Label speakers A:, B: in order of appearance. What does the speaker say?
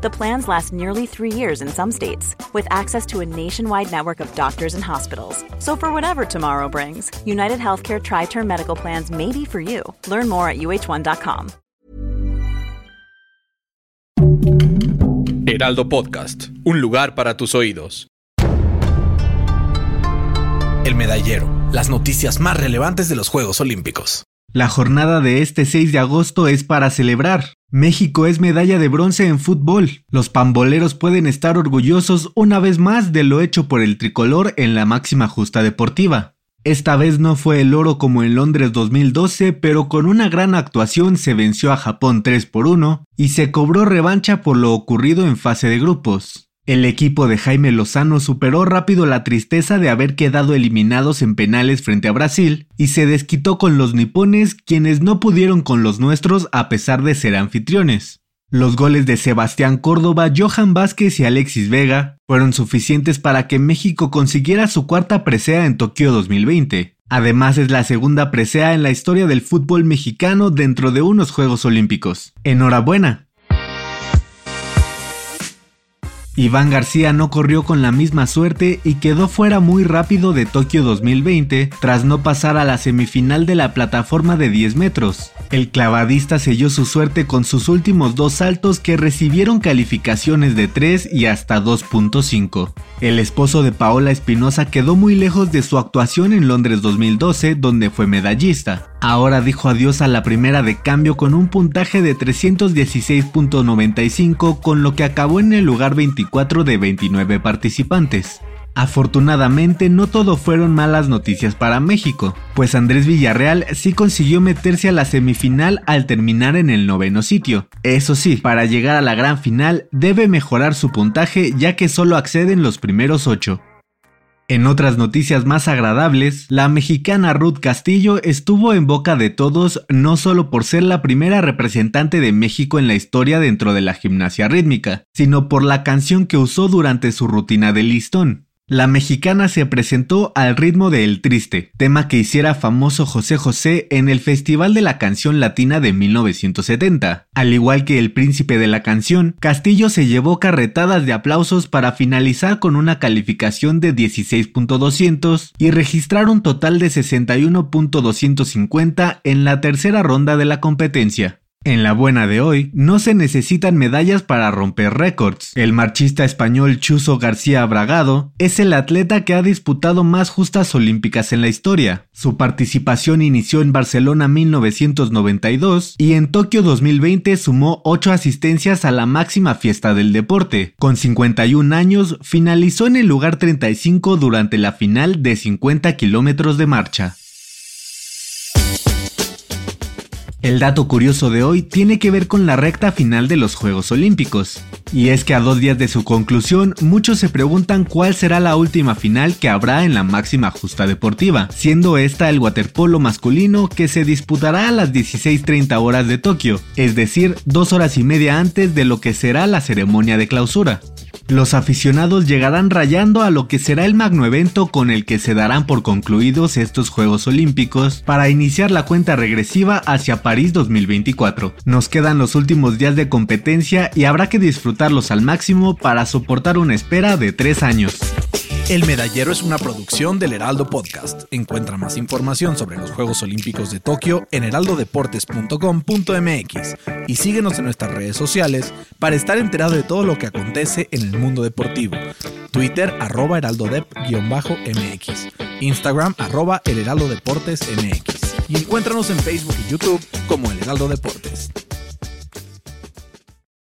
A: The plans last nearly three years in some states, with access to a nationwide network of doctors and hospitals. So, for whatever tomorrow brings, United Healthcare Tri Term Medical Plans may be for you. Learn more at uh1.com.
B: Heraldo Podcast, un lugar para tus oídos.
C: El medallero, las noticias más relevantes de los Juegos Olímpicos.
D: La jornada de este 6 de agosto es para celebrar. México es medalla de bronce en fútbol. Los pamboleros pueden estar orgullosos una vez más de lo hecho por el tricolor en la máxima justa deportiva. Esta vez no fue el oro como en Londres 2012, pero con una gran actuación se venció a Japón 3 por 1 y se cobró revancha por lo ocurrido en fase de grupos. El equipo de Jaime Lozano superó rápido la tristeza de haber quedado eliminados en penales frente a Brasil y se desquitó con los nipones quienes no pudieron con los nuestros a pesar de ser anfitriones. Los goles de Sebastián Córdoba, Johan Vázquez y Alexis Vega fueron suficientes para que México consiguiera su cuarta presea en Tokio 2020. Además es la segunda presea en la historia del fútbol mexicano dentro de unos Juegos Olímpicos. Enhorabuena. Iván García no corrió con la misma suerte y quedó fuera muy rápido de Tokio 2020 tras no pasar a la semifinal de la plataforma de 10 metros. El clavadista selló su suerte con sus últimos dos saltos que recibieron calificaciones de 3 y hasta 2.5. El esposo de Paola Espinosa quedó muy lejos de su actuación en Londres 2012 donde fue medallista. Ahora dijo adiós a la primera de cambio con un puntaje de 316.95 con lo que acabó en el lugar 24 de 29 participantes. Afortunadamente no todo fueron malas noticias para México, pues Andrés Villarreal sí consiguió meterse a la semifinal al terminar en el noveno sitio. Eso sí, para llegar a la gran final debe mejorar su puntaje ya que solo acceden los primeros 8. En otras noticias más agradables, la mexicana Ruth Castillo estuvo en boca de todos no solo por ser la primera representante de México en la historia dentro de la gimnasia rítmica, sino por la canción que usó durante su rutina de listón. La mexicana se presentó al ritmo de El Triste, tema que hiciera famoso José José en el Festival de la Canción Latina de 1970. Al igual que el príncipe de la canción, Castillo se llevó carretadas de aplausos para finalizar con una calificación de 16.200 y registrar un total de 61.250 en la tercera ronda de la competencia. En la buena de hoy, no se necesitan medallas para romper récords. El marchista español Chuso García Bragado es el atleta que ha disputado más justas olímpicas en la historia. Su participación inició en Barcelona 1992 y en Tokio 2020 sumó 8 asistencias a la máxima fiesta del deporte. Con 51 años, finalizó en el lugar 35 durante la final de 50 kilómetros de marcha. El dato curioso de hoy tiene que ver con la recta final de los Juegos Olímpicos. Y es que a dos días de su conclusión, muchos se preguntan cuál será la última final que habrá en la máxima justa deportiva, siendo esta el waterpolo masculino que se disputará a las 16.30 horas de Tokio, es decir, dos horas y media antes de lo que será la ceremonia de clausura. Los aficionados llegarán rayando a lo que será el magno evento con el que se darán por concluidos estos Juegos Olímpicos para iniciar la cuenta regresiva hacia París 2024. Nos quedan los últimos días de competencia y habrá que disfrutarlos al máximo para soportar una espera de tres años.
C: El Medallero es una producción del Heraldo Podcast. Encuentra más información sobre los Juegos Olímpicos de Tokio en heraldodeportes.com.mx y síguenos en nuestras redes sociales para estar enterado de todo lo que acontece en el mundo deportivo. Twitter arroba heraldodep-mx, Instagram arroba el heraldo deportes mx y encuéntranos en Facebook y YouTube como el Heraldo Deportes.